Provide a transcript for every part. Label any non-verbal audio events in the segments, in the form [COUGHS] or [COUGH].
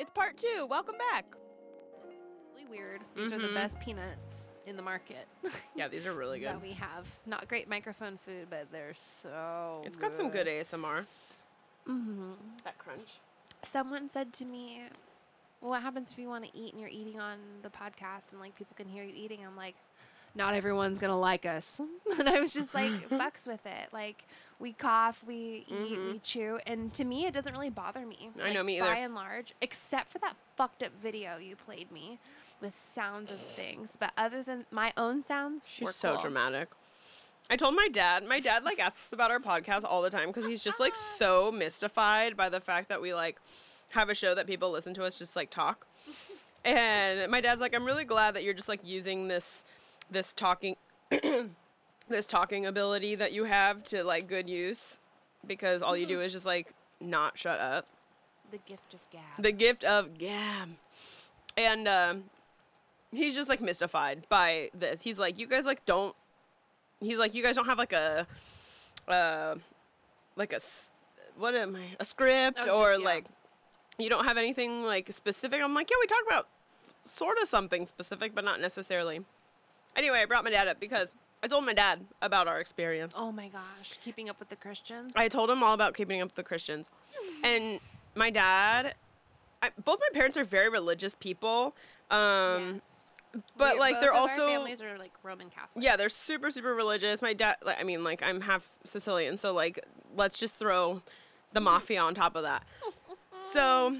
It's part two. Welcome back. Really weird. These are the Mhm. best peanuts in the market [LAUGHS] Yeah, these are really [LAUGHS] good. that we have. Not great microphone food, but they're so. It's got some good ASMR. hmm That crunch. Someone said to me, well, "What happens if you want to eat and you're eating on the podcast and like people can hear you eating?" I'm like, "Not everyone's gonna like us," [LAUGHS] and I was just like, [LAUGHS] "Fucks with it." Like we cough, we eat, we chew, and to me, it doesn't really bother me. Mm-hmm. I know, me either. By and large, except for that fucked up video you played me with sounds of things, but other than my own sounds, She's so cool. dramatic. I told my dad. My dad like asks about our podcast all the time because he's just like [LAUGHS] so mystified by the fact that we like have a show that people listen to us just like talk. And my dad's like, I'm really glad that you're just like using this this talking [CLEARS THROAT] this talking ability that you have to like good use because all you do is just like not shut up. The gift of gab. The gift of gab. And um, he's just like mystified by this. He's like, you guys like don't. He's like, you guys don't have like a, uh, like a, what am I? A script Oh, or just- yeah. like, you don't have anything like specific. I'm like, yeah, we talk about s- sort of something specific, but not necessarily. Anyway, I brought my dad up because I told my dad about our experience. oh my gosh, keeping up with the Christians. I told him all about keeping up with the Christians. And my dad, I, both my parents are very religious people. Um, yes. but We- like both they're also families are like Roman Catholic. yeah, they're super super religious. My dad, like, I mean, like I'm half Sicilian, so like let's just throw the mafia on top of that. [LAUGHS] So,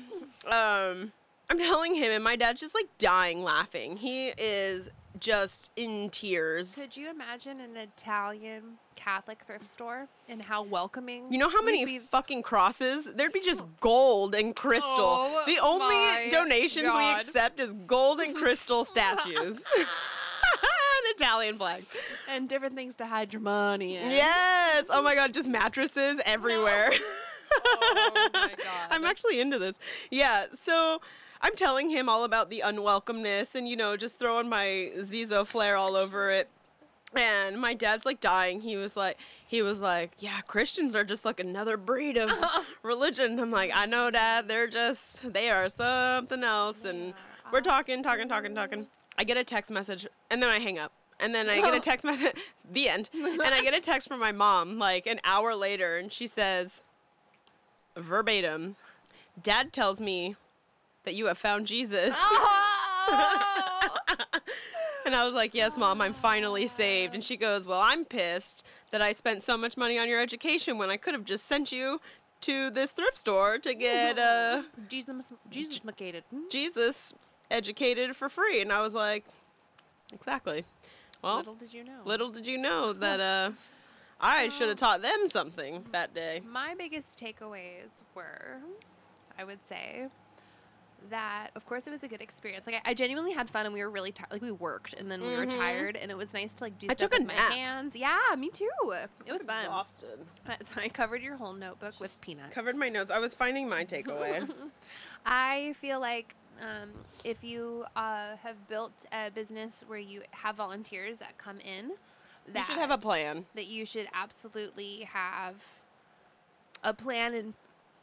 um, I'm telling him, and my dad's just like dying laughing. He is just in tears. Could you imagine an Italian Catholic thrift store and how welcoming? You know how many be- fucking crosses? There'd be just oh. gold and crystal. Oh the only donations we accept is gold and crystal [LAUGHS] statues. [LAUGHS] [LAUGHS] An Italian flag. and different things to hide your money in? Yes. Oh my god, just mattresses everywhere. Oh my god. I'm actually into this. Yeah, so I'm telling him all about the unwelcomeness and you know, just throwing my Zizo flair all over it. And my dad's like dying. He was like he was like, "Yeah, Christians are just like another breed of [LAUGHS] religion." I'm like, "I know, dad. They're just they are something else." And we're talking, talking, talking, talking. I get a text message and then I hang up. And then I get a [LAUGHS] text message [LAUGHS] the end. And I get a text from my mom like an hour later and she says verbatim, "Dad tells me that you have found Jesus." Oh! [LAUGHS] And I was like, "Yes, mom, I'm finally saved." And she goes, "Well, I'm pissed that I spent so much money on your education when I could have just sent you to this thrift store to get uh, [LAUGHS] Jesus, Jesus. Hmm? Jesus educated for free." And I was like, "Exactly." Well, Little did you know. little did you know [LAUGHS] that uh, I should have taught them something that day. My biggest takeaways were, I would say, that of course it was a good experience. Like I, I genuinely had fun, and we were really tired. Like we worked, and then we were Mhm. tired, and it was nice to like do I stuff took a with my hands. Yeah, me too. It was fun. Exhausted. So I covered your whole notebook with peanuts. Covered my notes. I was finding my takeaway. [LAUGHS] I feel like um, if you uh, have built a business where you have volunteers that come in, that you should have a plan. That you should absolutely have a plan, and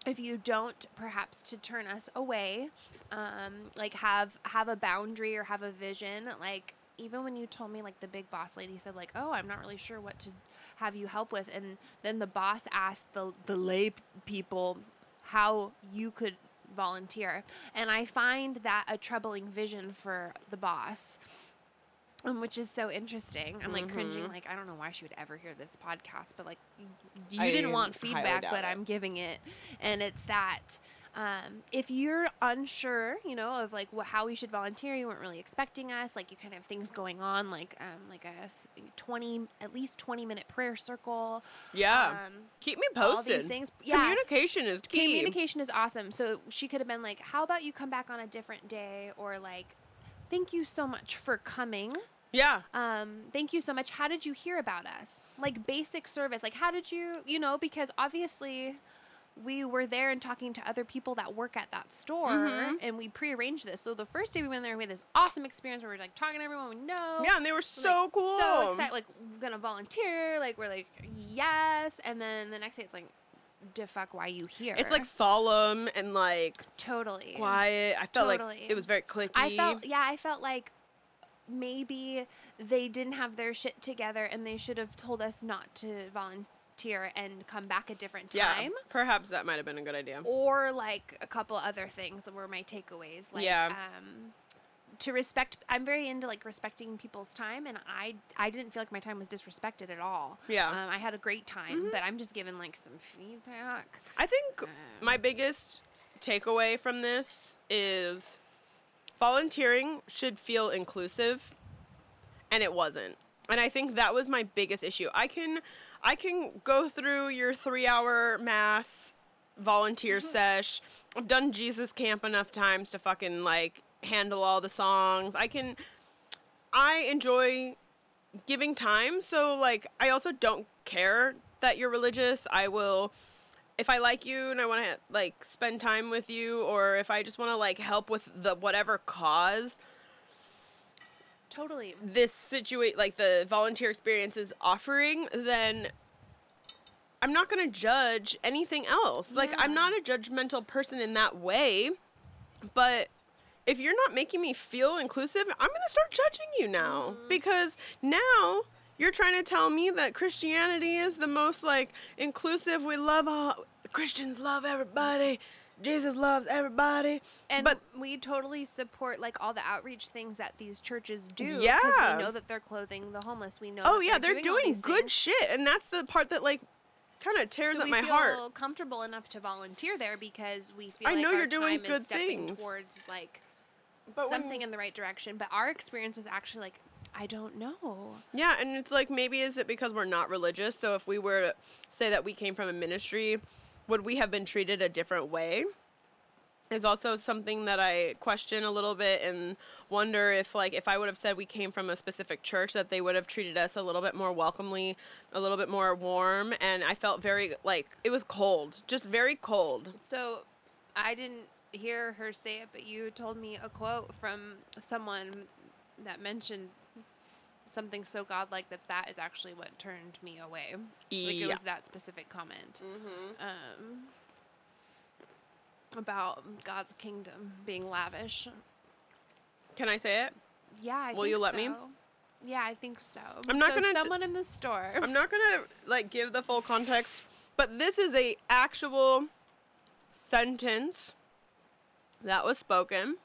if you don't, perhaps to turn us away, um, like have have a boundary or have a vision. Like even when you told me, like the big boss lady said, like, "Oh, I'm not really sure what to have you help with," and then the boss asked the the lay people how you could volunteer. And I find that a troubling vision for the boss. Um, which is so interesting. I'm like cringing, Mhm. like I don't know why she would ever hear this podcast, but like you I didn't want feedback, but it. I'm giving it, and it's that um, if you're unsure, you know, of like wh- how we should volunteer, you weren't really expecting us, like you kind of have things going on, like um, like a th- 20 at least 20 minute prayer circle. Yeah. Um, Keep me all posted. these things. Yeah, Communication is key. communication is awesome. So she could have been like, "How about you come back on a different day?" Or like, "Thank you so much for coming. Yeah. Um, thank you so much. How did you hear about us? Like basic service. Like how did you, you know? Because obviously." We were there and talking to other people that work at that store, Mhm. and we prearranged this. So the first day we went there, we had this awesome experience where we were like talking to everyone we know. Yeah, and they were so like, cool. So excited, like we're gonna volunteer. Like we're like yes, and then the next day it's like defuck why you here. It's like solemn and like totally quiet. I felt like it was very clicky. I felt yeah, I felt like maybe they didn't have their shit together and they should have told us not to volunteer and come back a different time. yeah, perhaps that might have been a good idea. Or like a couple other things that were my takeaways. Like Yeah. um to respect I'm very into like respecting people's time and I I didn't feel like my time was disrespected at all. Yeah. Um, I had a great time, Mhm. but I'm just giving like some feedback. I think Um, my biggest takeaway from this is volunteering should feel inclusive and it wasn't. And I think that was my biggest issue. I can I can go through your 3-hour mass volunteer sesh. I've done Jesus camp enough times to fucking like handle all the songs. I can I enjoy giving time, so like I also don't care that you're religious. I will if I like you and I want to like spend time with you or if I just want to like help with the whatever cause Totally. this situate like the volunteer experience is offering, then I'm not going to judge anything else. Like I'm not a judgmental person in that way, but if you're not making me feel inclusive, I'm going to start judging you now mm-hmm. because now you're trying to tell me that Christianity is the most like inclusive. We love all Christians love everybody. Jesus loves everybody. And but we totally support like all the outreach things that these churches do. Because we know that they're clothing the homeless. We know. oh that yeah, they're, all doing, these good things. shit, and that's the part that like kind of tears so at we feel comfortable enough to volunteer there because we feel I like know our you're doing good things. towards like But something in the right direction. But our experience was actually like, I don't know. Yeah, and it's like maybe is it because we're not religious? So if we were to say that we came from a ministry, would we have been treated a different way? Is also something that I question a little bit and wonder if like if I would have said we came from a specific church that they would have treated us a little bit more welcomely, a little bit more warm and I felt very like it was cold, just very cold. So I didn't hear her say it, but you told me a quote from someone that mentioned something so godlike that that is actually what turned me away. Like it was that specific comment. Mm-hmm. Um, about God's kingdom being lavish. Can I say it? Yeah, I Will think you let me? Yeah, I think so. I'm not So gonna Someone in the store. I'm not gonna like give the full context, but this is a actual sentence that was spoken,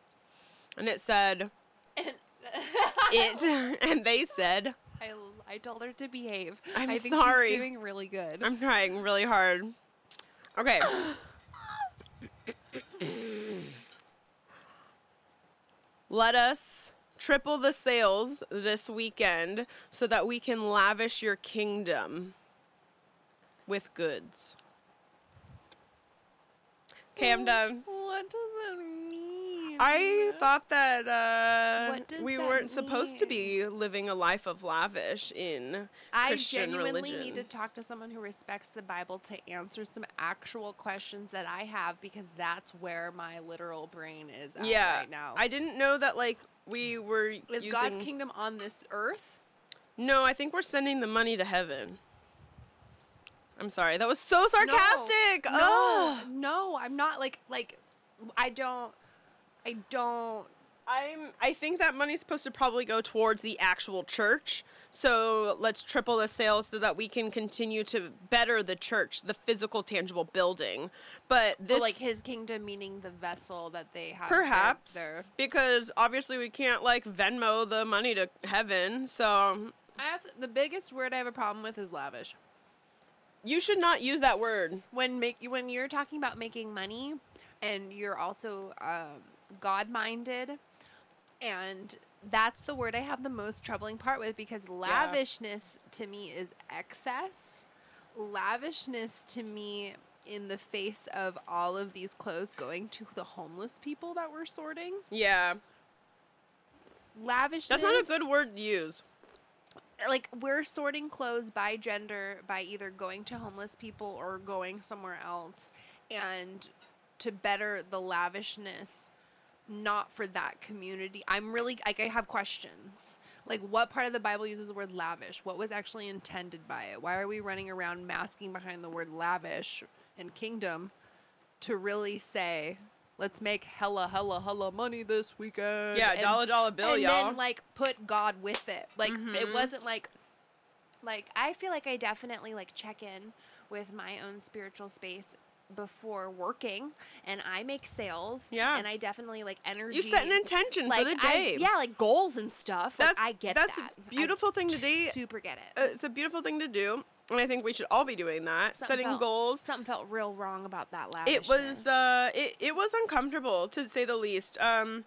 and it said And- [LAUGHS] it, and they said, I, I told her to behave. I'm I think sorry. she's doing really good. "I'm trying really hard." Okay. [COUGHS] Let us triple the sales this weekend so that we can lavish your kingdom with goods. Okay, I'm done. What does that mean? I thought that uh, we that weren't supposed to be living a life of lavish in Christian religion. I Christian genuinely need to talk to someone who respects the Bible to answer some actual questions that I have because that's where my literal brain is at yeah. right now. I didn't know that like we were is using. God's kingdom on this earth? No, I think we're sending the money to heaven. I'm sorry, that was so sarcastic. No, Ugh. no, I'm not like like I don't I don't I'm. I think that money's supposed to probably go towards the actual church. So let's triple the sales so that we can continue to better the church, the physical, tangible building. But but this, like his kingdom meaning the vessel that they have perhaps, their because obviously we can't like Venmo the money to heaven. So I have the biggest word I have a problem with is lavish. You should not use that word. when make when you're talking about making money and you're also um, god minded and that's the word i have the most troubling part with because lavishness to me is excess lavishness to me in the face of all of these clothes going to the homeless people that we're sorting Yeah, lavishness that's not a good word to use. Like we're sorting clothes by gender by either going to homeless people or going somewhere else and to better the lavishness not for that community. I'm really like i have questions. Like what part of the bible uses the word lavish? What was actually intended by it? Why are we running around masking behind the word lavish and Kingdom to really say, let's make hella, hella, hella money this weekend. Yeah, and- dollar dollar bill, and y'all. then like put God with it. Like it Mhm. wasn't like like I feel like I definitely like check in with my own spiritual space before working and I make sales. Yeah. And I definitely like energy you set an intention like for the I- day. yeah, like goals and stuff. that's like I get that. that's that. a beautiful thing to do. super get it. Uh, it's a beautiful thing to do, and I think we should all be doing that. Something setting felt- goals. Something felt real wrong about that last. It was uh, it, it was uncomfortable to say the least. Um,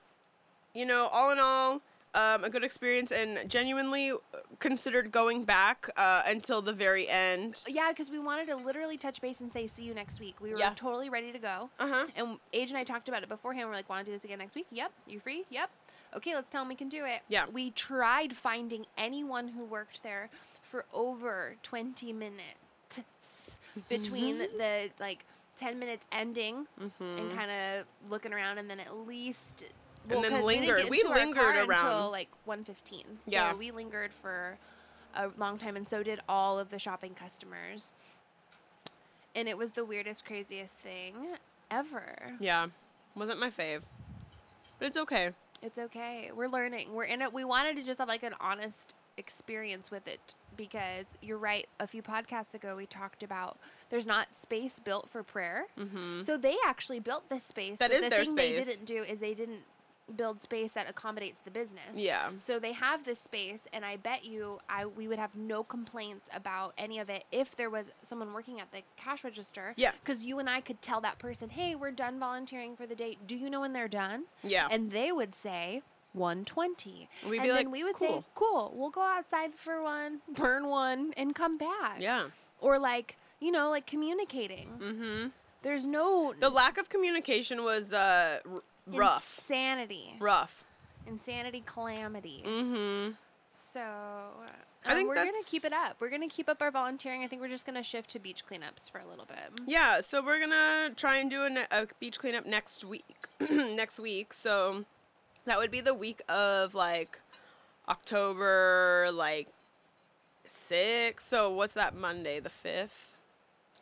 you know, all in all, um, a good experience, and genuinely considered going back uh, until the very end. Yeah, because we wanted to literally touch base and say, see you next week. We were Yeah. totally ready to go. Uh huh. And Age and I talked about it beforehand. We're like, want to do this again next week? Yep. You free? Yep. Okay, let's tell them we can do it. Yeah. We tried finding anyone who worked there for over 20 minutes between the like 10 minutes ending Mm-hmm. and kind of looking around and then at least And then lingered. We, We didn't get into our lingered car until like 1:15. So Yeah. we lingered for a long time and so did all of the shopping customers. And it was the weirdest craziest thing ever. Yeah, wasn't my fave, but it's okay. It's okay. We're learning. We're in it. We wanted to just have like an honest experience with it because you're right. A few podcasts ago, we talked about there's not space built for prayer. Mm-hmm. So they actually built this space. That but is the their thing they didn't do is they didn't build space that accommodates the business. Yeah. So they have this space, and I bet you, I we would have no complaints about any of it if there was someone working at the cash register. Yeah. Because you and I could tell that person, "Hey, we're done volunteering for the day. Do you know when they're done?" Yeah. And they would say. 120. We'd and be like, we would say, "Cool." cool, we'll go outside for one, burn one, and come back. yeah. Or like, you know, like communicating. Mm-hmm. There's no The lack of communication was uh, r- rough. insanity. Rough. Insanity calamity. Mm-hmm. So I um, think we're gonna keep it up. We're gonna keep up our volunteering. I think we're just gonna shift to beach cleanups for a little bit. Yeah, so we're gonna try and do a, ne- a beach cleanup next week. [CLEARS THROAT] next week, so that would be the week of like October, like six. So what's that Monday, the fifth,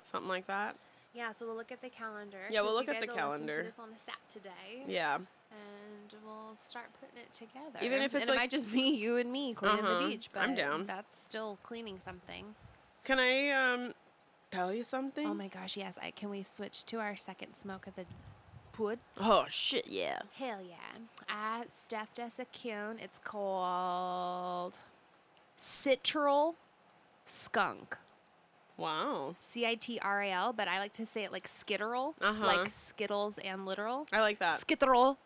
something like that. Yeah, so we'll look at the calendar. Yeah, we'll look at the will listen to calendar. this on a Saturday, Yeah, and we'll start putting it together. Even if it's and it like- might just be [LAUGHS] you and me cleaning Uh-huh, the beach, but I'm down. That's still cleaning something. can I um tell you something? Oh my gosh, yes! I can we switch to our second smoke of the Oh shit, yeah. Hell yeah. I stuffed us a cune. It's called Citral Skunk. Wow, C I T R A L, but I like to say it like skitteral, Uh-huh. like Skittles and literal. I like that. Skitteral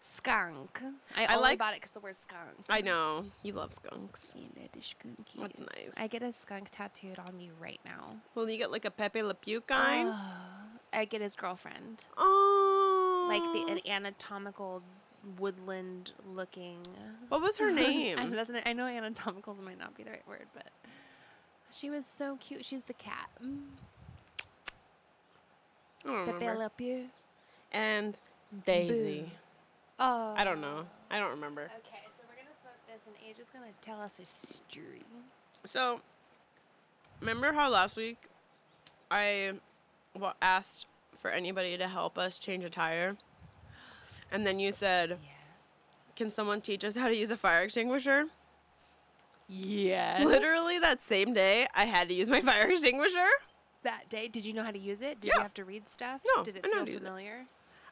skunk. I, I only like bought s- it because the word skunk. I know you love skunks. You know the skunkies. That's nice. I get a skunk tattooed on me right now. Well, you get like a Pepe Le Pew kind. Oh, I get his girlfriend. Oh, Like the an anatomical woodland looking. What was her [LAUGHS] name? I, that's, I know anatomicals might not be the right word, but she was so cute. She's the cat. Mm. I don't Pepe remember. Le Pew. And Daisy. Oh. I don't know. I don't remember. Okay, so we're gonna smoke this, and Age is gonna tell us a story. So, remember how last week I wa- asked for anybody to help us change a tire? And then you said, Yes. Can someone teach us how to use a fire extinguisher? Yes. Literally that same day, I had to use my [LAUGHS] fire extinguisher. that day. Did you know how to use it? Did Yeah. you have to read stuff? No, Did it I know how feel use it. familiar?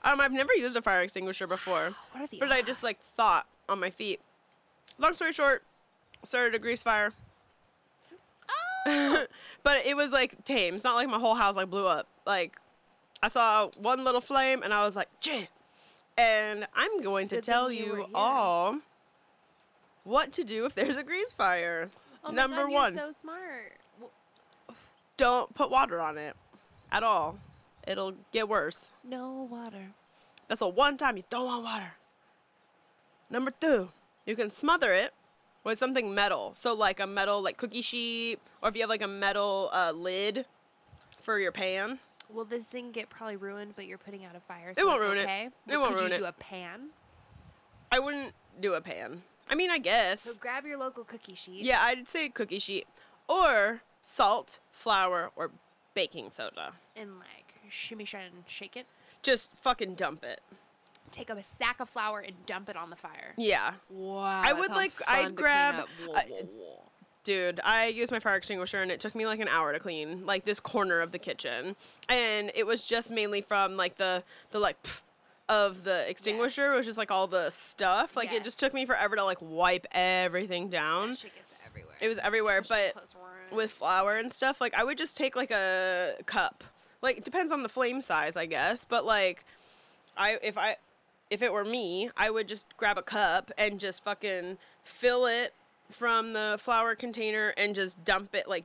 Um, I've never used a fire extinguisher before, [GASPS] What are the but I just like thought on my feet. Long story short, started a grease fire. Oh! [LAUGHS] but it was like tame. It's not like my whole house like blew up. Like I saw one little flame and I was like, "Jit." And I'm going to Good tell you you, all what to do if there's a grease fire. Oh my Number God, one, You're so smart. Don't put water on it at all. It'll get worse. no water. That's the one time you don't want water. Number two, you can smother it with something metal. So like a metal like cookie sheet, or if you have like a metal uh, lid for your pan. Will this thing get probably ruined? But you're putting out a fire. So It won't ruin it. okay? It Well, won't could ruin you it. do a pan? I wouldn't do a pan. I mean, I guess. So grab your local cookie sheet. Yeah, I'd say cookie sheet or salt, flour, or baking soda. And like shimmy, shine, and shake it. Just fucking dump it. Take a sack of flour and dump it on the fire. Yeah. Wow. I would, like- I'd grab- I- Dude, I used my fire extinguisher and it took me like an hour to clean like this corner of the kitchen. And it was just mainly from like the the like pff of the extinguisher, Yes. was just like all the stuff. Like it just took me forever to like wipe everything down. That shit gets everywhere. It was everywhere, Especially but with flour and stuff, like I would just take like a cup. Like it depends on the flame size, I guess, but like I if I if it were me, I would just grab a cup and just fucking fill it from the flour container and just dump it like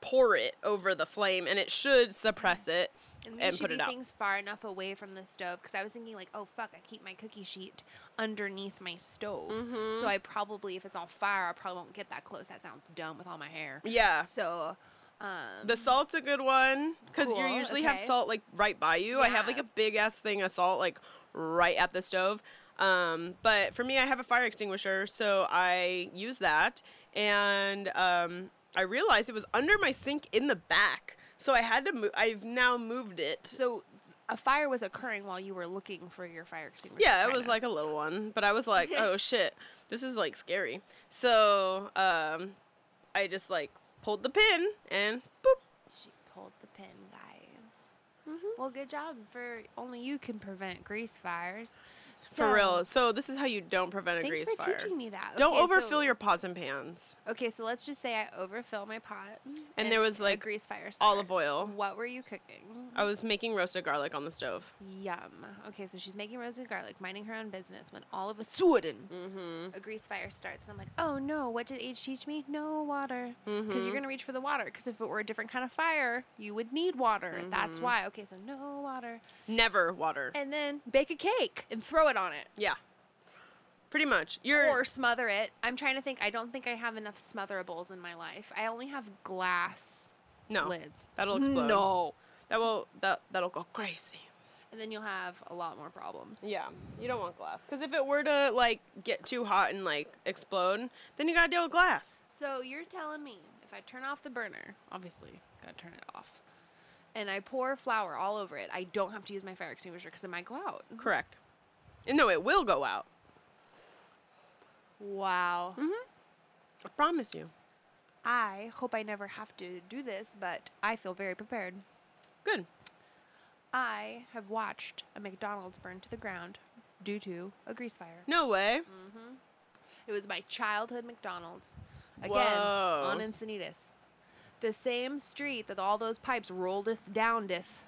pour it over the flame and it should suppress it And and should put be it out. things far enough away from the stove because I was thinking like, oh fuck, I keep my cookie sheet underneath my stove, Mm-hmm. so I probably, if it's on fire, I probably won't get that close. That sounds dumb with all my hair. Yeah. So, um, The salt's a good one because you Cool, usually have salt like right by you. I have like a big ass thing of salt like right at the stove. Um, but for me, I have a fire extinguisher, so I use that. And um, I realized it was under my sink in the back, so I had to move. I've now moved it. so a fire was occurring while you were looking for your fire extinguisher. Yeah, it was like a little one, but I was like, [LAUGHS] oh shit, this is like scary. So um, I just like pulled the pin and boop. She pulled the pin, guys. Mm-hmm. Well, good job for only you can prevent grease fires. For real. So this is how you don't prevent a grease fire. Thanks for teaching me that. Don't Okay, overfill so- your pots and pans. Okay, so let's just say I overfill my pot. And there was, a like, grease fire. olive oil. What were you cooking? I was making roasted garlic on the stove. Yum. Okay, so she's making roasted garlic, minding her own business, when all of a sudden Mm-hmm. a grease fire starts, and I'm like, oh no, what did Age teach me? No water, because Mhm. you're gonna reach for the water. Because if it were a different kind of fire, you would need water. That's Mhm. why. Okay, so no water, Never water. and then bake a cake and throw it on it. Yeah. Pretty much. You're or smother it. I'm trying to think. I don't think I have enough smotherables in my life. I only have glass no. lids. That'll explode. No. That will that that'll go crazy. And then you'll have a lot more problems. Yeah. You don't want glass because if it were to like get too hot and like explode, then you gotta deal with glass. So you're telling me if I turn off the burner, obviously, gotta turn it off, and I pour flour all over it, I don't have to use my fire extinguisher because it might go out. Correct. And no, it will go out. Wow. Hmm I promise you. I hope I never have to do this, but I feel very prepared. Good. I have watched a McDonald's burn to the ground due to a grease fire. No way. Hmm It was my childhood McDonald's. Again, Whoa. on Encinitas. The same street that all those pipes rolleth downeth.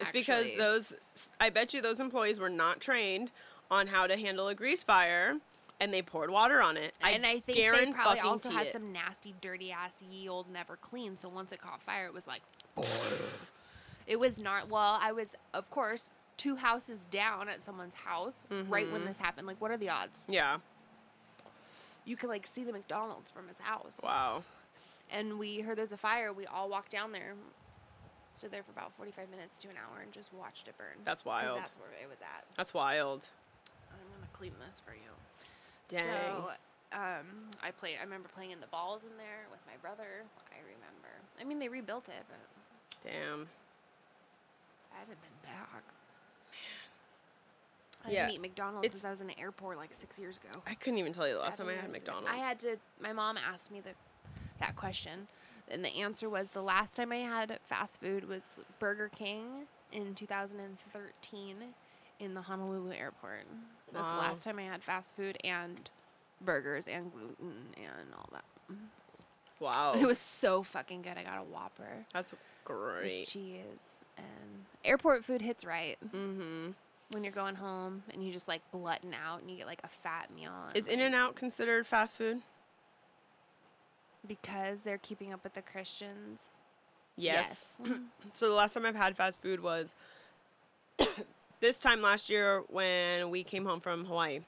It's because those, I bet you those employees were not trained on how to handle a grease fire, and they poured water on it. and I think they probably also had it. some nasty, dirty ass ye old never clean. So once it caught fire, it was like, [LAUGHS] it was not. Well, I was, of course, two houses down at someone's house right when Mhm. this happened. Like, what are the odds? Yeah. You could like see the McDonald's from his house. Wow. And we heard there's a fire. We all walked down there, stood there for about 45 minutes to an hour, and just watched it burn. That's 'Cause wild. That's where it was at. That's wild. I'm gonna clean this for you. Dang. So, um, I played. I remember playing in the balls in there with my brother. I remember. I mean, they rebuilt it, but Damn. I haven't been back. I Yeah, didn't eat McDonald's it's- since I was in the airport like six years ago. I couldn't even tell you the last time I had years ago. McDonald's. I had to. My mom asked me the, that question, and the answer was the last time I had fast food was Burger King in 2013 in the Honolulu airport. That's Wow. the last time I had fast food and burgers and gluten and all that. Wow. It was so fucking good. I got a Whopper That's great. cheese and airport food hits right Mm-hmm. when you're going home and you just like glutton out and you get like a fat meal. Is In and Out considered fast food? Because they're keeping up with the Christians. Yes. Yes. [CLEARS THROAT] So the last time I've had fast food was [COUGHS] this time last year when we came home from Hawaii.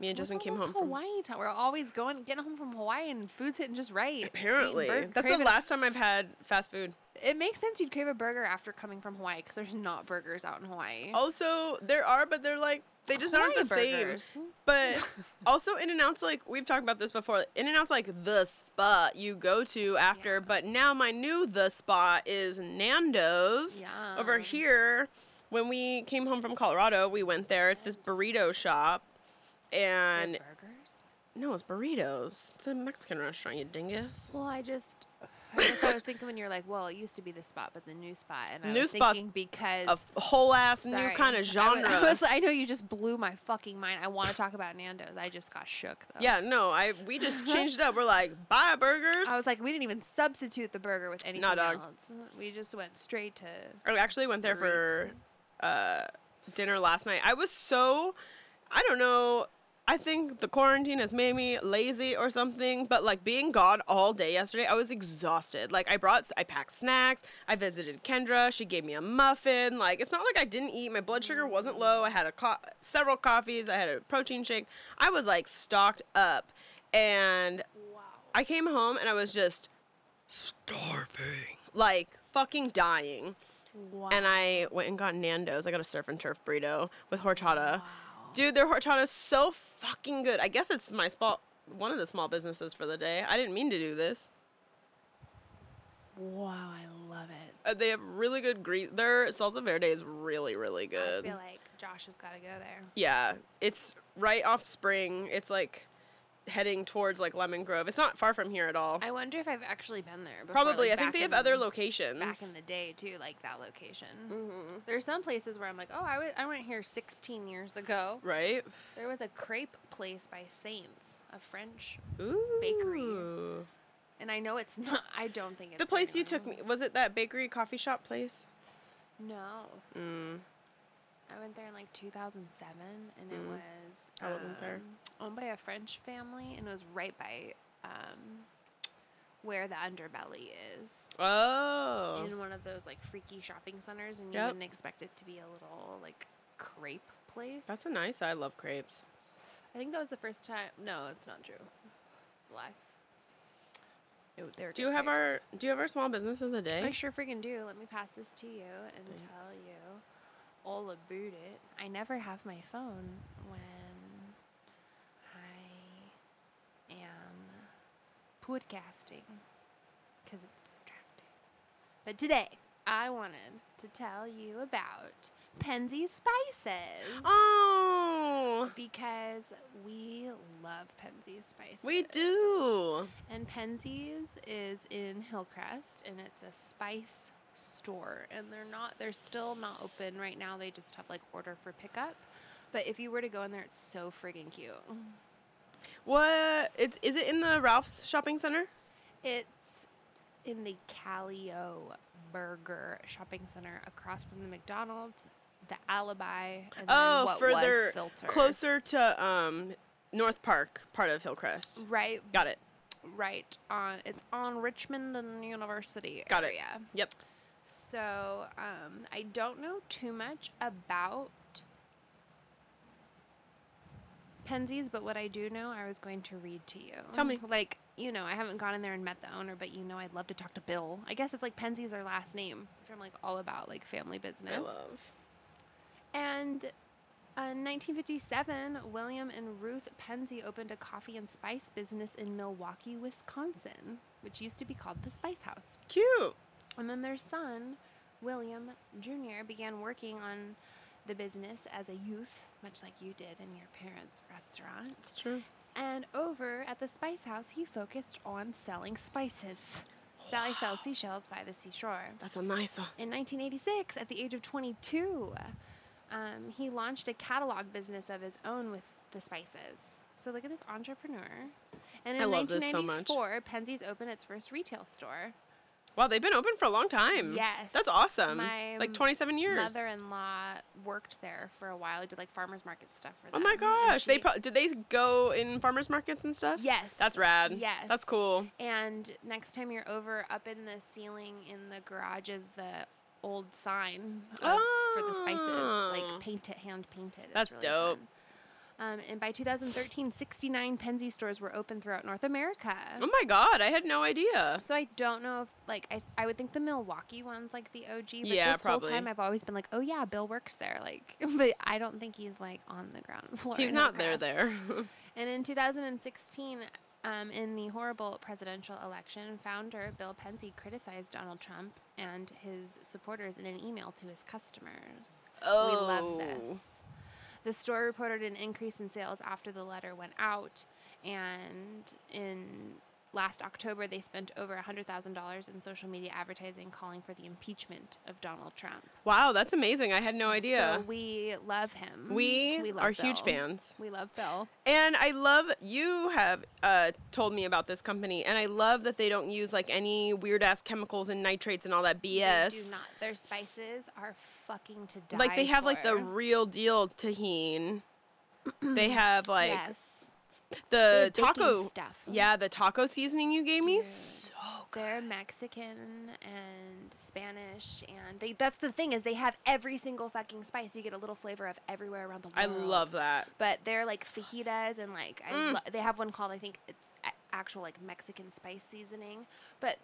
Me and Justin came home from Hawaii. We're always going, getting home from Hawaii, and food's hitting just right. Apparently. That's the last time I've had fast food. It makes sense you'd crave a burger after coming from Hawaii because there's not burgers out in Hawaii. Also, there are, but they're like they just aren't the same. burgers. But [LAUGHS] also, In and Out's like we've talked about this before. In and Out's like the spot you go to after. Yeah. But now my new the spot is Nando's over Yum. here. When we came home from Colorado, we went there. It's this burrito shop, and burgers. no, it's burritos. It's a Mexican restaurant, you dingus. Well, I just. I guess I was thinking when you're like, well, it used to be the spot, but the new spot, and I New was spot's thinking because A whole ass new kind of genre. [LAUGHS] I, was, I know you just blew my fucking mind. I want to talk about Nando's. I just got shook though. yeah, no, I we just [LAUGHS] changed it up. We're like, buy burgers. I was like, we didn't even substitute the burger with anything Nah, dog. else. We just went straight to. I actually went there for uh, dinner last night. I was so, I don't know. I think the quarantine has made me lazy or something, but like being gone all day yesterday, I was exhausted. Like I brought, I packed snacks. I visited Kendra. She gave me a muffin. Like it's not like I didn't eat. My blood sugar wasn't low. I had a co- several coffees. I had a protein shake. I was like stocked up, and Wow. I came home and I was just starving, like fucking dying. Wow. And I went and got Nando's. I got a surf and turf burrito with horchata. Wow. Dude, their horchata is so fucking good. I guess it's my small one of the small businesses for the day. I didn't mean to do this. Wow, I love it. Uh, they have really good grease. Their salsa verde is really, really good. I feel like Josh has got to go there. yeah, it's right off Spring. It's like heading towards like Lemon Grove. It's not far from here at all. I wonder if I've actually been there. Before, Probably. like, I think they have in- other locations. Back in the day too, like that location. hmm There's some places where I'm like, oh, I I went here 16 years ago. Right? There was a crepe place by Saints, a French, Ooh. Bakery. and I know it's [LAUGHS] not. I don't think it's The place you took me was it that bakery coffee shop place? No, Mm. I went there in like 2007, and it Mm. was. I wasn't there. um, Owned by a French family, and it was right by um, where the underbelly is. Oh. In one of those like freaky shopping centers, and you Yep. wouldn't expect it to be a little like crepe place. That's a nice. I love crepes. I think that was the first time. No, it's not true. It's a lie. It, Do you have crepes. our Do you have our small business of the day? I sure freaking do. Let me pass this to you and tell you all about it. I never have my phone when I am podcasting because it's distracting. But today, I wanted to tell you about Penzeys Spices. Oh, Because we love Penzeys Spices. we do. And Penzeys is in Hillcrest, and it's a spice store. And they're not, they're still not open right now. They just have like order for pickup. But if you were to go in there, it's so friggin' cute. What? It's is it in the Ralph's shopping center? It's in the Calio Burger Shopping Center across from the McDonald's, the Alibi, and Oh, further. Closer to um North Park, part of Hillcrest. Right, Got it. right on. It's on Richmond and University Got it. area. Yep. So um, I don't know too much about Penzeys, but what I do know, I was going to read to you. Tell me. Like, you know, I haven't gone in there and met the owner, but you know, I'd love to talk to Bill. I guess it's like Penzeys our last name, which I'm like all about, like family business. I love. And uh, in 1957, William and Ruth Penzey opened a coffee and spice business in Milwaukee, Wisconsin, which used to be called the Spice House. Cute. And then their son, William Jr., began working on the business as a youth, much like you did in your parents' restaurant. It's true. And over at the Spice House, he focused on selling spices. Sally sells seashells by the seashore. That's a nice one. In 1986, at the age of 22, um, he launched a catalog business of his own with the spices. So look at this entrepreneur. And in I love this so much. 1994, Penzeys opened its first retail store. Wow, they've been open for a long time. Yes. That's awesome. My like 27 years. My Mother-in-law worked there for a while. Did like farmers market stuff for oh them. oh my gosh. They she- pro- did they go in farmers markets and stuff? Yes. That's rad. Yes. That's cool. And next time you're over, up in the ceiling in the garage is the old sign of, for the spices, Oh. like painted, hand painted. That's really dope. fun. Um, and by 2013, 69 Penzey stores were open throughout North America. Oh my god, I had no idea. So I don't know if like I, I would think the Milwaukee one's like the OG, but Yeah, this probably. whole time I've always been like, oh yeah, Bill works there, like, [LAUGHS] but I don't think he's like on the ground [LAUGHS] floor. He's not there there. [LAUGHS] And in 2016, um, in the horrible presidential election, founder Bill Penzey criticized Donald Trump and his supporters in an email to his customers. Oh. We love Oh. this. The store reported an increase in sales after the letter went out, and in last October they spent over $100,000 in social media advertising calling for the impeachment of Donald Trump. Wow, that's amazing. I had no idea. So we love him. we love are huge fans. We love Bill. And I love you have uh, told me about this company, and I love that they don't use like any weird ass chemicals and nitrates and all that BS. They do not. Their spices are fucking to die like they have like the real deal Tajín. they have like yes. The taco. stuff. Yeah, the taco seasoning you gave me. Dude. So They're Mexican and Spanish, and they, that's the thing is they have every single fucking spice. You get a little flavor of everywhere around the world. I love that. But they're like fajitas and like I Mm. lo- they have one called I think it's actual like Mexican spice seasoning. But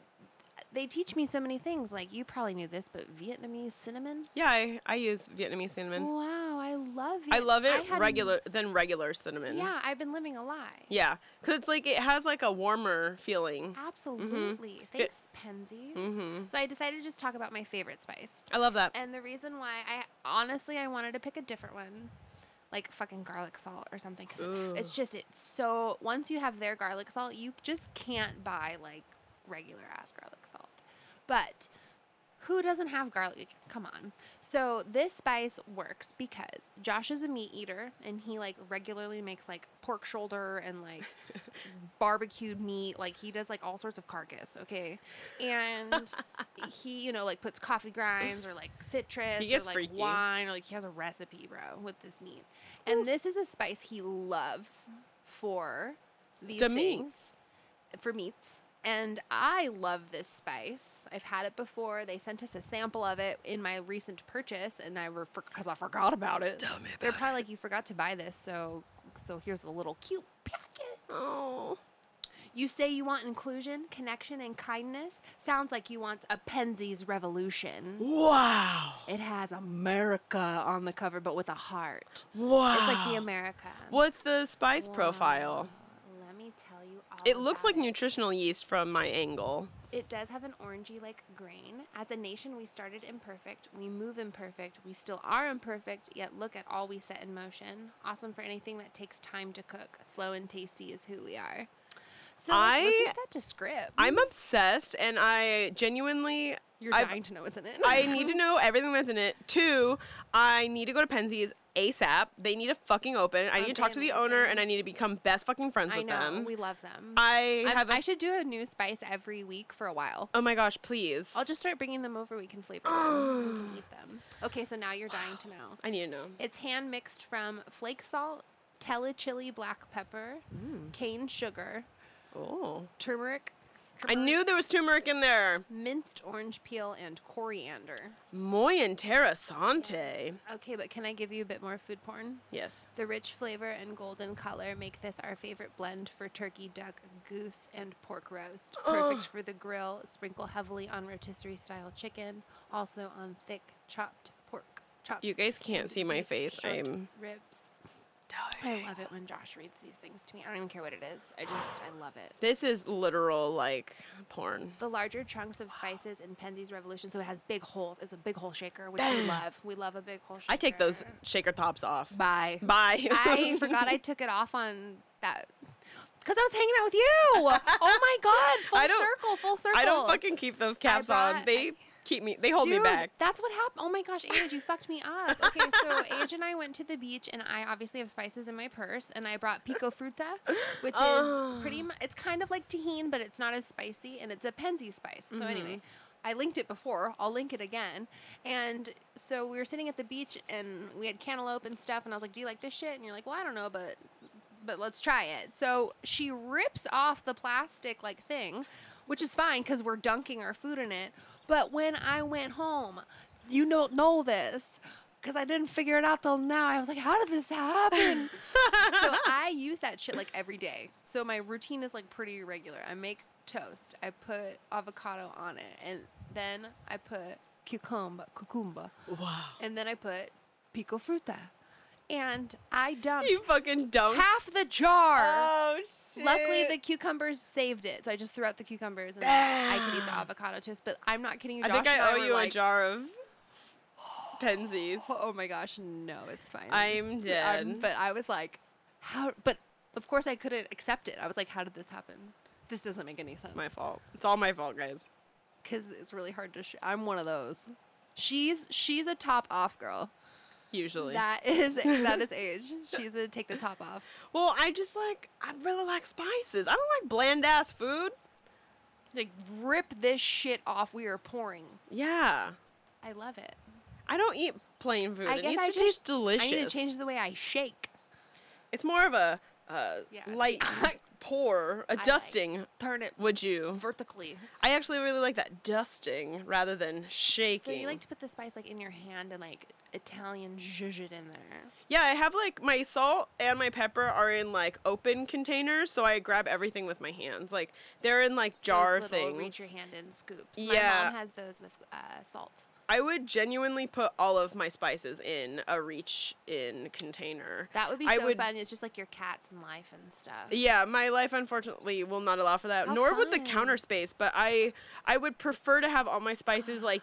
they teach me so many things. Like you probably knew this, but Vietnamese cinnamon. Yeah, I, I use Vietnamese cinnamon. Wow, I love it. I love it hadn't- regular than regular cinnamon. Yeah, I've been living a lie. Yeah, cause it's like it has like a warmer feeling. Absolutely. Thanks, Penzeys. Mhm. So I decided to just talk about my favorite spice. I love that. And the reason why I honestly I wanted to pick a different one, like fucking garlic salt or something, because it's, it's just it's so once you have their garlic salt, you just can't buy like regular ass garlic salt. But who doesn't have garlic? Come on. So this spice works because Josh is a meat eater and he like regularly makes like pork shoulder and like [LAUGHS] barbecued meat. Like he does like all sorts of carcass, okay? And [LAUGHS] he, you know, like puts coffee grinds or like citrus or like freaky. wine or like he has a recipe, bro, with this meat. And this is a spice he loves for these The things meats. for meats. And I love this spice. I've had it before. They sent us a sample of it in my recent purchase, and I because I forgot about it. Tell me They're about probably like, "You forgot to buy this," so so here's a little cute packet. Oh. You say you want inclusion, connection, and kindness. Sounds like you want a Penzeys revolution. Wow. It has America on the cover, but with a heart. Wow. It's like the America. What's the spice profile? Wow. Me tell you all. It looks like it. nutritional yeast from my angle. It does have an orangey like grain. As a nation, we started imperfect. We move imperfect. We still are imperfect, yet look at all we set in motion. Awesome for anything that takes time to cook. Slow and tasty is who we are. So let's I- use that to script. I'm obsessed, and I genuinely You're I've- dying to know what's in it. I need to know everything that's in it. Two, I need to go to Penzeys ASAP. They need to fucking open. I Aren't need to talk to the owner, and I need to become best fucking friends I with know. them. We love them. I I'm- have a. I should do a new spice every week for a while. oh my gosh, please. I'll just start bringing them over. We can flavor them. We can [GASPS] eat them. Okay, so now you're dying to know. [SIGHS] I need to know. It's hand mixed from flake salt, Tellicherry black pepper, mm. cane sugar, Oh. turmeric. I knew there was turmeric in there. minced orange peel and coriander. Muy interessante. Okay, but can I give you a bit more food porn? Yes. The rich flavor and golden color make this our favorite blend for turkey, duck, goose, and pork roast. Perfect for the grill. Sprinkle heavily on rotisserie style chicken, also on thick chopped pork chops. You guys can't see my face. I'm ribs. I love it when Josh reads these things to me. I don't even care what it is. I just I love it. [SIGHS] This is literal like porn. The larger chunks of spices in Penzeys Revolution, so it has big holes. It's a big hole shaker, which we love. We love a big hole shaker. I take those shaker tops off. Bye. Bye. I [LAUGHS] forgot I took it off on that because I was hanging out with you. [LAUGHS] Oh my god! Full circle, full circle. I don't fucking keep those caps on. brought- They keep me. They hold Dude, me back. that's what happened. Oh my gosh, Age, you fucked me up. [LAUGHS] Okay, so Age and I went to the beach, and I obviously have spices in my purse, and I brought pico fruta, which Oh. is pretty much it's kind of like Tajín, but it's not as spicy, and it's a Penzey spice. So mm-hmm. anyway. I linked it before. I'll link it again. And so we were sitting at the beach and we had cantaloupe and stuff. And I was like, "Do you like this shit?" And you're like, "Well, I don't know, but but let's try it." So she rips off the plastic like thing, which is fine because we're dunking our food in it. But when I went home, you don't know this. because I didn't figure it out till now. I was like, how did this happen? [LAUGHS] so I use that shit like every day. So my routine is like pretty regular. I make toast. I put avocado on it, and then I put cucumber, cucumba. Wow. and then I put pico fruta, and I dumped You fucking don't. half the jar. Oh shit. Luckily, the cucumbers saved it, so I just threw out the cucumbers and I could eat the avocado toast. But I'm not kidding you. I think I owe were you like, a jar of Penzeys. [GASPS] Oh my gosh, no, it's fine. I'm Um, dead. but I was like, how? But of course, I couldn't accept it. I was like, how did this happen? This doesn't make any sense. It's my fault. It's all my fault, guys. Because it's really hard to. Sh- I'm one of those. She's she's a top off girl. Usually. That is that is [LAUGHS] age. She's a take the top off. well, I just like I really like spices. I don't like bland ass food. Like rip this shit off. We are pouring. Yeah. I love it. I don't eat plain food. I it guess needs I to just- taste delicious. I need to change the way I shake. It's more of a uh, Yeah, light [LAUGHS] pour, a like- dusting. Turn it Would you? vertically. I actually really like that dusting rather than shaking. So you like to put the spice like in your hand and like Italian zhuzh it in there. Yeah, I have like my salt and my pepper are in like open containers, so I grab everything with my hands. Like they're in like jar Those little things. Reach your hand in scoops. Yeah. My mom has those with uh, salt. I would genuinely put all of my spices in a reach in container. That would be I so would- fun. It's just like your cats and life and stuff. Yeah, my life unfortunately will not allow for that, How nor would the counter space. But I, I would prefer to have all my spices like,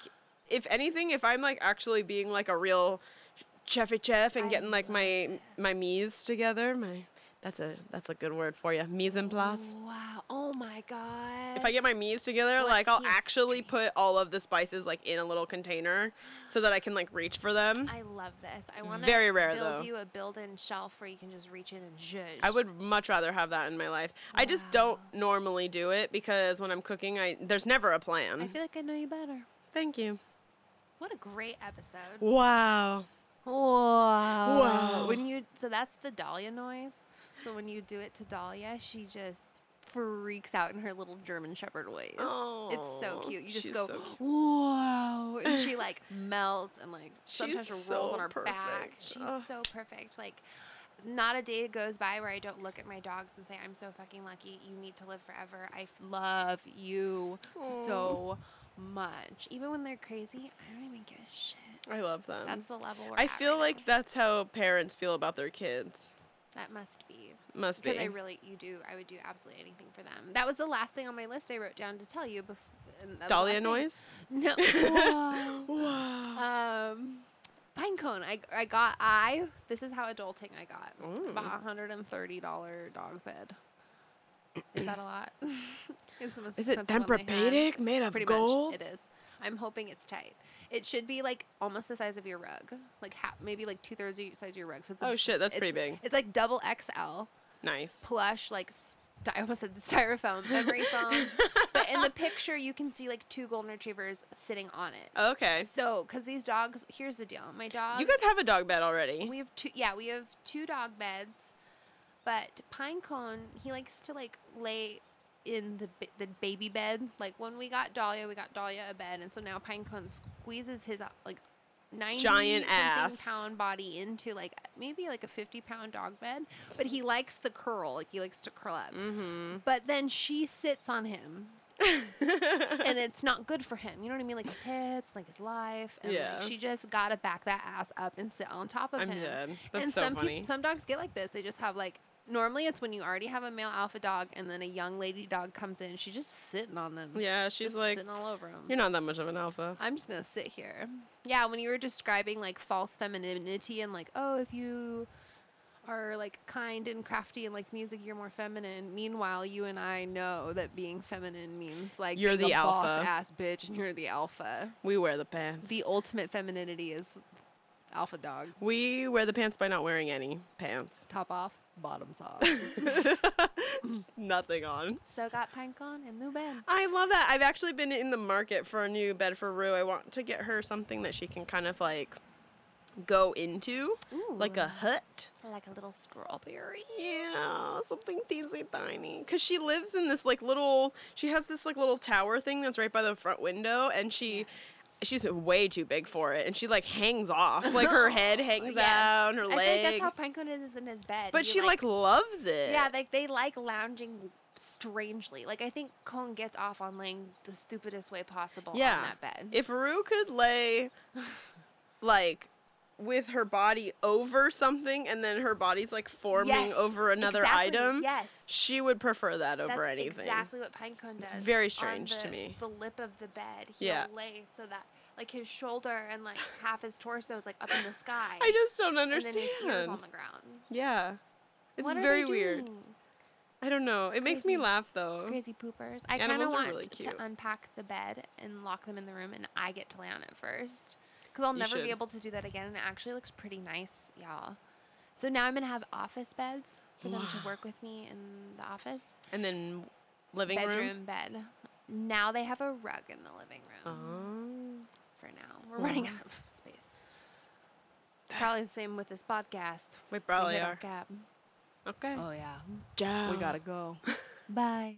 if anything, if I'm like actually being like a real chefy chef and I getting like my my mise together, my that's a that's a good word for you, mise en place. Oh, wow. Oh my god. If I get my mise together, What like I'll actually history. put all of the spices like in a little container, so that I can like reach for them. I love this. I want to very rare, build though. you a built-in shelf where you can just reach in and zhuzh. I would much rather have that in my life. I just don't normally do it because when I'm cooking, I there's never a plan. I feel like I know you better. Thank you. What a great episode. Wow. Wow. Wow. When you so that's the Dahlia noise. So when you do it to Dahlia, she just freaks out in her little German Shepherd ways. Oh, it's so oh, cute. You just go, so wow, and she [LAUGHS] like melts and like sometimes She's she rolls so on her back. perfect. She's Ugh. so perfect. Like. Not a day goes by where I don't look at my dogs and say, I'm so fucking lucky. You need to live forever. I f- love you so much. Even when they're crazy, I don't even give a shit. I love them. That's the level I feel right like now. that's how parents feel about their kids. That must be Must be. because I really you do I would do absolutely anything for them. That was the last thing on my list I wrote down to tell you before. Dahlia noise? No. [LAUGHS] Whoa. Wow. um, pine cone. I I got I. This is how adulting I got. Ooh. About a hundred and thirty dollar dog bed. Is that a lot? [LAUGHS] it's the most Is it. Tempur-Pedic made of Pretty gold? much, it is. I'm hoping it's tight. It should be like almost the size of your rug, like half, maybe like two thirds the size of your rug. So it's a- Oh shit, that's pretty big. It's like double XL Nice. plush, like sti- [LAUGHS] I almost said styrofoam, memory [LAUGHS] foam. but in the picture, you can see like two golden retrievers sitting on it. Okay. So, because these dogs, here's the deal. My dog. You guys have a dog bed already. We have two. Yeah, we have two dog beds, but Pinecone he likes to like lay in the the baby bed. Like when we got Dahlia, we got Dahlia a bed, and so now Pinecone squeezes his uh, like. 90 Giant ass. pound body into like maybe like a 50 pound dog bed but he likes the curl like he likes to curl up Mm-hmm. but then she sits on him [LAUGHS] and it's not good for him. You know what I mean? Like his hips, like his life. And Yeah. like she just gotta back that ass up and sit on top of I'm him. dead. That's and so some funny. peop- some dogs get like this. They just have like normally it's when you already have a male alpha dog and then a young lady dog comes in. She's just sitting on them. yeah, she's just like, sitting all over them. you're not that much of an alpha. I'm just gonna sit here. Yeah, when you were describing like false femininity and like, oh, if you are like kind and crafty and like music, you're more feminine. Meanwhile, you and I know that being feminine means like You're the alpha. ass bitch and you're the alpha. We wear the pants. The ultimate femininity is alpha dog. we wear the pants by not wearing any pants. Top off, bottoms off. [LAUGHS] [CLEARS THROAT] Nothing on. so got pink on and new bed. I love that. I've actually been in the market for a new bed for Rue. I want to get her something that she can kind of like go into, like a hut. like a little strawberry. Yeah, something teensy tiny. Cause she lives in this like little. She has this like little tower thing that's right by the front window, and she she's way too big for it, and she like hangs off, [LAUGHS] like her head hangs Yes. out, her I leg. feel like that's how Pinecone is in his bed. but He, she like, loves it. yeah, like they like lounging strangely. Like I think Cone gets off on laying the stupidest way possible Yeah. on that bed. if Rue could lay [LAUGHS] like with her body over something and then her body's like forming Yes, over another exactly, item, Yes. she would prefer that over anything. That's anything. exactly what Pinecone does. It's very strange to me. The lip of the bed. He'll Yeah. lay so that like his shoulder and like [SIGHS] half his torso is like up in the sky. I just don't understand. and then his ears on the ground. yeah. It's What very weird. I don't know. It makes me laugh though. Crazy poopers. I kind of want really to unpack the bed and lock them in the room, and I get to lay on it first. Because I'll You never should. be able to do that again, and it actually looks pretty nice, y'all. So now I'm gonna have office beds for them to work with me in the office. And then living Bedroom room. bed. Now they have a rug in the living room. Oh. For now, we're running out of [LAUGHS] space. Probably the same with this podcast. We We probably hit our are. cap. Okay. Oh yeah, Ciao. We gotta go. [LAUGHS] Bye.